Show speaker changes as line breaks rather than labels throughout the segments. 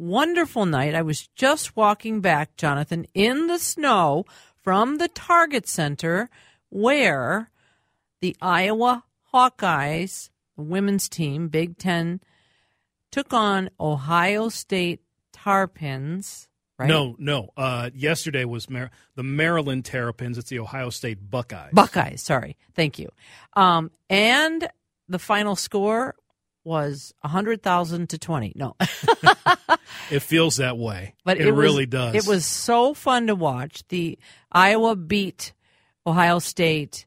Wonderful night. I was just walking back, Jonathan, in the snow from the Target Center where the Iowa Hawkeyes, the women's team, Big Ten, took on Ohio State Tarpons. Right?
No, no. Uh, yesterday was Mar- the Maryland Terrapins. It's the Ohio State Buckeyes.
Buckeyes. Sorry, thank you. Um, and the final score was a hundred thousand to twenty. No,
It feels that way.
but
it,
it, was-
really does.
It was so fun to watch. The Iowa beat Ohio State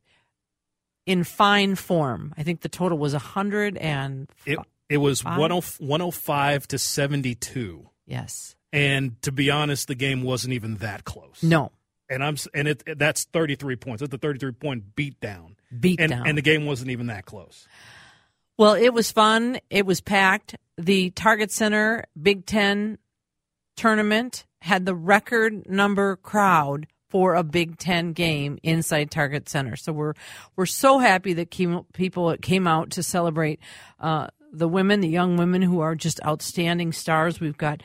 in fine form. I think the total was a hundred and
It, it was
Five?
10 105 to 72.
yes,
And to be honest, the game wasn't even that close.
no
And I'm and it that's 33 points. That's a 33 point beat down.
beat
And
down.
and the game wasn't even that close.
Well, it was fun. It was packed. The Target Center Big Ten tournament had the record number crowd for a Big Ten game inside Target Center. So we're we're so happy that came, people came out to celebrate uh, the women, the young women who are just outstanding stars. We've got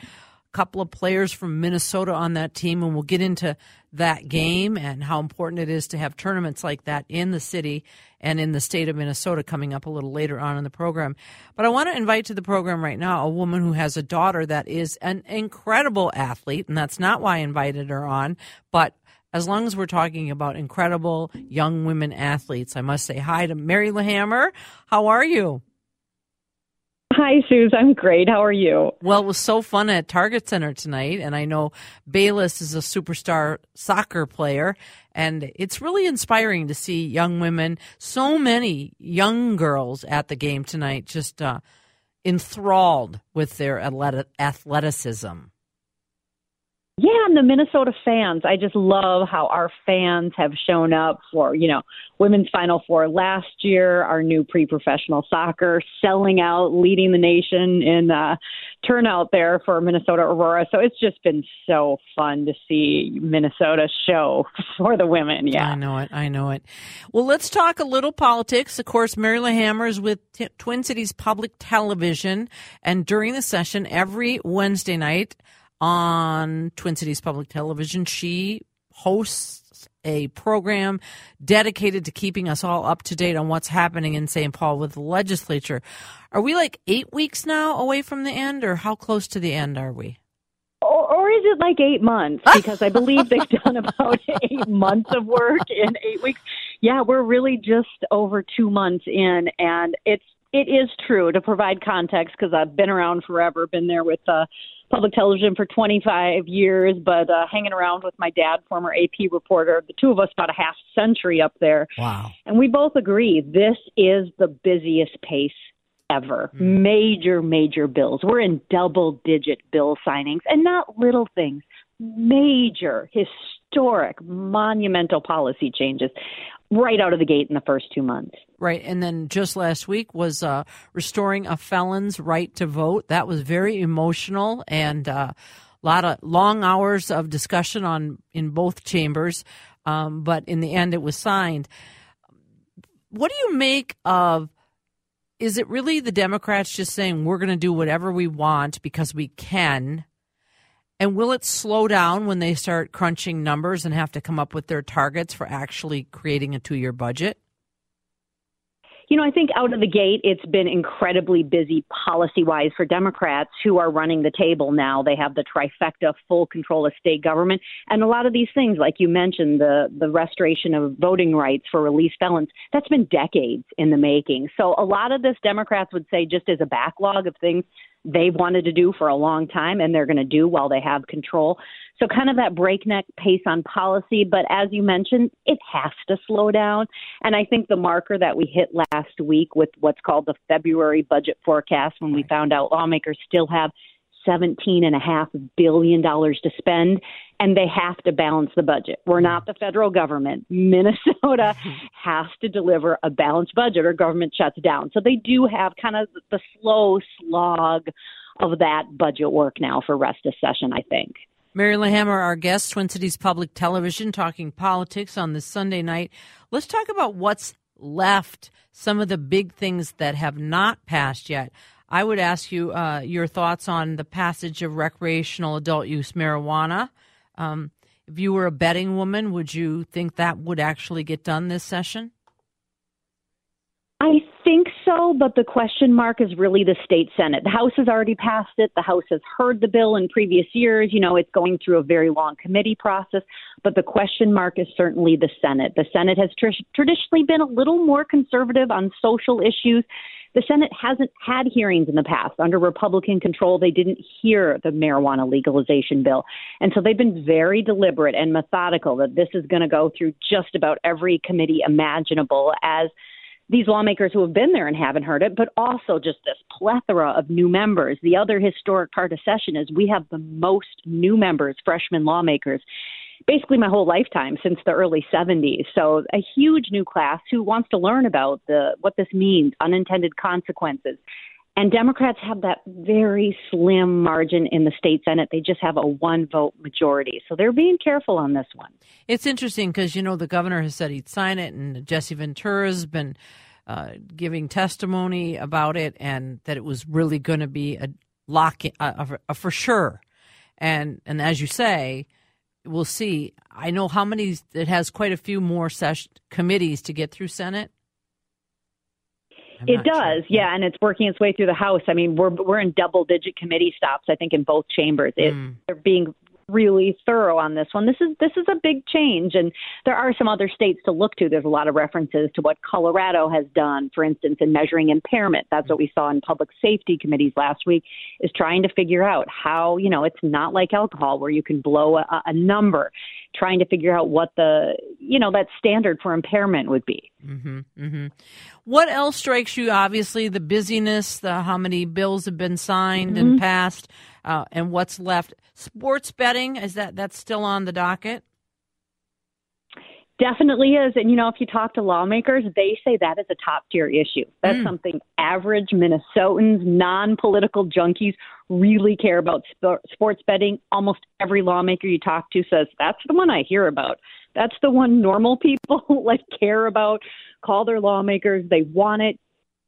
couple of players from Minnesota on that team, and we'll get into that game and how important it is to have tournaments like that in the city and in the state of Minnesota coming up a little later on in the program. But I want to invite to the program right now a woman who has a daughter that is an incredible athlete, and that's not why I invited her on, but as long as we're talking about incredible young women athletes, I must say hi to Mary Lahammer. How are you?
Hi, Suze. I'm great. How are you?
Well, it was so fun at Target Center tonight, and I know Bayless is a superstar soccer player, and it's really inspiring to see young women, so many young girls at the game tonight, just uh, enthralled with their athlet- athleticism.
Yeah, and the Minnesota fans. I just love how our fans have shown up for, you know, women's Final Four last year, our new pre professional soccer, selling out, leading the nation in uh, turnout there for Minnesota Aurora. So it's just been so fun to see Minnesota show for the women. Yeah.
I know it. I know it. Well, let's talk a little politics. Of course, Mary Lahammer is with T- Twin Cities Public Television, and during the session every Wednesday night on Twin Cities Public Television, she hosts a program dedicated to keeping us all up to date on what's happening in St. Paul with the legislature. Are we like eight weeks now away from the end, or how close to the end are we?
Or, or is it like eight months? Because I believe they've done about eight months of work in eight weeks. Yeah, we're really just over two months in, and it's it is true to provide context because I've been around forever, been there with uh, public television for 25 years, but uh, hanging around with my dad, former AP reporter, the two of us about a half century up there.
Wow.
And we both agree this is the busiest pace ever. Major, major bills. We're in double digit bill signings and not little things, major, historic, monumental policy changes right out of the gate in the first two months.
Right. And then just last week was uh, restoring a felon's right to vote. That was very emotional and uh, a lot of long hours of discussion on in both chambers. Um, but in the end, it was signed. What do you make of? Is it really the Democrats just saying we're going to do whatever we want because we can? And will it slow down when they start crunching numbers and have to come up with their targets for actually creating a two year budget?
You know, I think out of the gate, it's been incredibly busy policy wise for Democrats who are running the table now. They have the trifecta full control of state government. And a lot of these things, like you mentioned, the, the restoration of voting rights for released felons, that's been decades in the making. So a lot of this, Democrats would say, just as a backlog of things they've wanted to do for a long time and they're going to do while they have control. So, kind of that breakneck pace on policy. But as you mentioned, it has to slow down. And I think the marker that we hit last week with what's called the February budget forecast, when we found out lawmakers still have $17.5 billion to spend, and they have to balance the budget. We're not the federal government. Minnesota has to deliver a balanced budget or government shuts down. So they do have kind of the slow slog of that budget work now for rest of session, I think.
Mary Lahammer, our guest, Twin Cities Public Television, talking politics on this Sunday night. Let's talk about what's left, some of the big things that have not passed yet. I would ask you uh, your thoughts on the passage of recreational adult use marijuana. Um, if you were a betting woman, would you think that would actually get done this session?
I think so, but the question mark is really the state Senate. The House has already passed it. The House has heard the bill in previous years. You know, it's going through a very long committee process, but the question mark is certainly the Senate. The Senate has tr- traditionally been a little more conservative on social issues. The Senate hasn't had hearings in the past. Under Republican control, they didn't hear the marijuana legalization bill. And so they've been very deliberate and methodical that this is going to go through just about every committee imaginable as these lawmakers who have been there and haven't heard it, but also just this plethora of new members. The other historic part of session is we have the most new members, freshman lawmakers, basically my whole lifetime since the early 70s. So a huge new class who wants to learn about the what this means, unintended consequences. And Democrats have that very slim margin in the state Senate. They just have a one vote majority. So they're being careful on this one.
It's interesting because, you know, the governor has said he'd sign it, and Jesse Ventura's been uh, giving testimony about it, and that it was really going to be a lock, a, a, a for sure. And, and as you say, we'll see. I know how many, it has quite a few more session, committees to get through Senate.
I'm it does, sure. yeah, and it's working its way through the House. I mean, we're we're in double digit committee stops. I think in both chambers. It, mm. They're being really thorough on this one. This is this is a big change, and there are some other states to look to. There's a lot of references to what Colorado has done, for instance, in measuring impairment. That's what we saw in public safety committees last week. Is trying to figure out how you know it's not like alcohol where you can blow a, a number. Trying to figure out what the you know that standard for impairment would be.
Mm-hmm, mm-hmm. What else strikes you? Obviously, the busyness, the how many bills have been signed mm-hmm. and passed, uh, and what's left. Sports betting is that that's still on the docket?
Definitely is. And, you know, if you talk to lawmakers, they say that is a top tier issue. That's mm. something average Minnesotans, non political junkies really care about sports betting. Almost every lawmaker you talk to says that's the one I hear about. That's the one normal people like care about, call their lawmakers. They want it.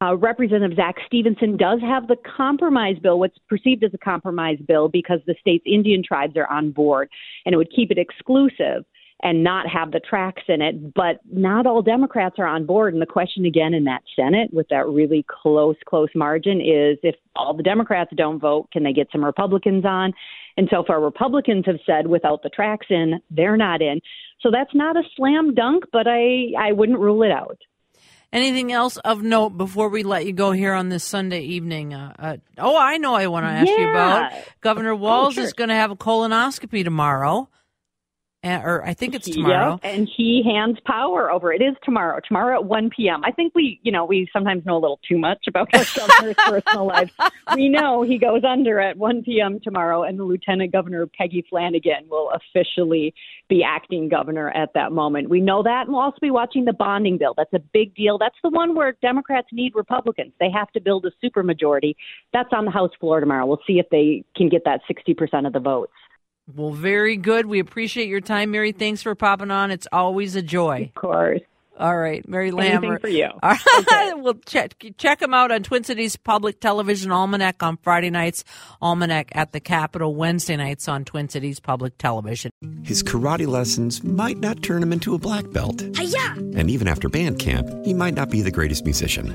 Uh, Representative Zack Stephenson does have the compromise bill, what's perceived as a compromise bill, because the state's Indian tribes are on board, and it would keep it exclusive and not have the tracks in it. But not all Democrats are on board. And the question again in that Senate, with that really close, close margin, is if all the Democrats don't vote, can they get some Republicans on? And so far, Republicans have said without the tracks in, they're not in. So that's not a slam dunk, but I, I wouldn't rule it out.
Anything else of note before we let you go here on this Sunday evening? Uh, uh, oh, I know I want to ask
yeah.
you about. Governor Walz
oh, sure.
is going to have a colonoscopy tomorrow Eh, or I think it's tomorrow.
Yep, and he hands power over. It is tomorrow. Tomorrow at 1 p.m. I think we, you know, we sometimes know a little too much about our governor's personal lives. We know he goes under at 1 p.m. tomorrow, and the Lieutenant Governor Peggy Flanagan will officially be acting governor at that moment. We know that, and we'll also be watching the bonding bill. That's a big deal. That's the one where Democrats need Republicans. They have to build a supermajority. That's on the House floor tomorrow. We'll see if they can get that 60% of the votes.
Well, very good. We appreciate your time, Mary. Thanks for popping on. It's always a joy.
Of course.
All right, Mary Lambert.
for you.
All right. Okay. well, check check them out on Twin Cities Public Television Almanac on Friday nights, Almanac at the Capitol Wednesday nights on Twin Cities Public Television.
His karate lessons might not turn him into a black belt.
Hi-ya!
And even after band camp, he might not be the greatest musician.